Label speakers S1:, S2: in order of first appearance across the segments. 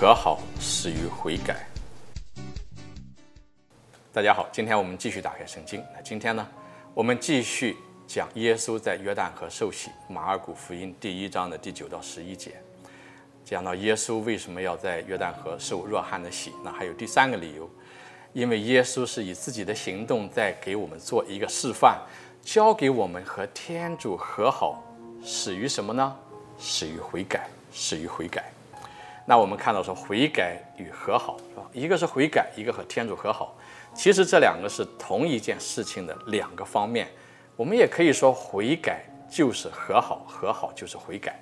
S1: 和好始于悔改。大家好，今天我们继续打开圣经。那今天呢，我们继续讲耶稣在约旦河受洗，马尔谷福音第一章的第九到十一节，讲到耶稣为什么要在约旦河受若翰的洗。那还有第三个理由，因为耶稣是以自己的行动在给我们做一个示范，教给我们和天主和好始于什么呢？始于悔改，始于悔改。那我们看到说悔改与和好是吧？一个是悔改，一个和天主和好。其实这两个是同一件事情的两个方面，我们也可以说悔改就是和好，和好就是悔改。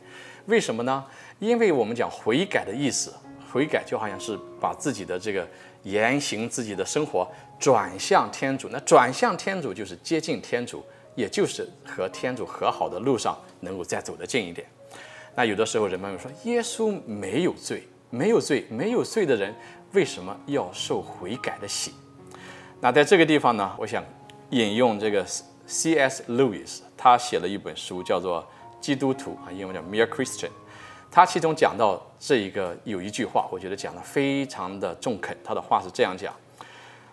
S1: 为什么呢？因为我们讲悔改的意思，悔改就好像是把自己的这个言行、自己的生活转向天主。那转向天主就是接近天主，也就是和天主和好的路上能够再走得近一点。那有的时候人们会说，耶稣没有罪，没有罪，没有罪的人为什么要受悔改的洗？那在这个地方呢，我想引用这个 C.S. Lewis，他写了一本书，叫做《基督徒》啊，英文叫《Mere Christian》。他其中讲到这一个有一句话，我觉得讲的非常的中肯。他的话是这样讲：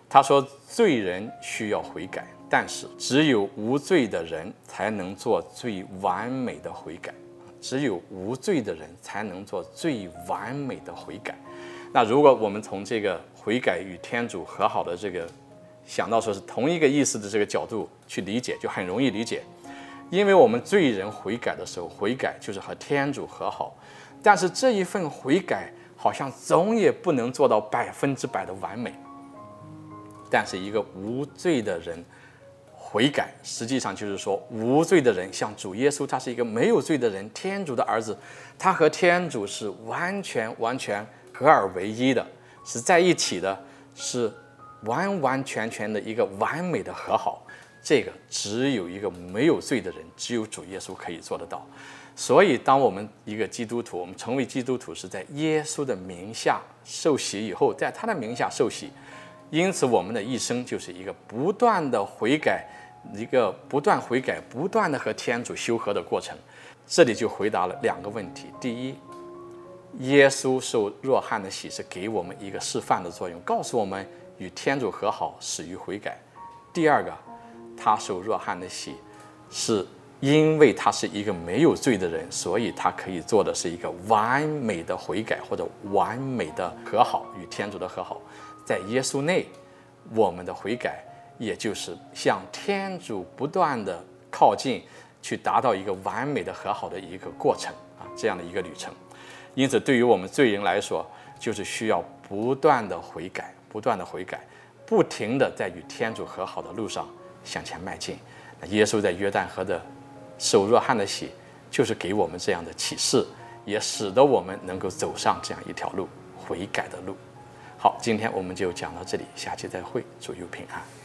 S1: 他说，罪人需要悔改，但是只有无罪的人才能做最完美的悔改。只有无罪的人才能做最完美的悔改。那如果我们从这个悔改与天主和好的这个。想到说是同一个意思的这个角度去理解，就很容易理解。因为我们罪人悔改的时候，悔改就是和天主和好。但是这一份悔改好像总也不能做到百分之百的完美。但是一个无罪的人悔改，实际上就是说无罪的人像主耶稣，他是一个没有罪的人，天主的儿子，他和天主是完全完全合二为一的，是在一起的，是。完完全全的一个完美的和好，这个只有一个没有罪的人，只有主耶稣可以做得到。所以，当我们一个基督徒，我们成为基督徒是在耶稣的名下受洗以后，在他的名下受洗，因此我们的一生就是一个不断的悔改，一个不断悔改、不断的和天主修和的过程。这里就回答了两个问题：第一，耶稣受若翰的洗是给我们一个示范的作用，告诉我们。与天主和好始于悔改。第二个，他受若翰的洗，是因为他是一个没有罪的人，所以他可以做的是一个完美的悔改或者完美的和好，与天主的和好。在耶稣内，我们的悔改也就是向天主不断的靠近，去达到一个完美的和好的一个过程啊，这样的一个旅程。因此，对于我们罪人来说，就是需要不断的悔改。不断的悔改，不停的在与天主和好的路上向前迈进。那耶稣在约旦河的受若翰的洗，就是给我们这样的启示，也使得我们能够走上这样一条路，悔改的路。好，今天我们就讲到这里，下期再会，祝佑平安。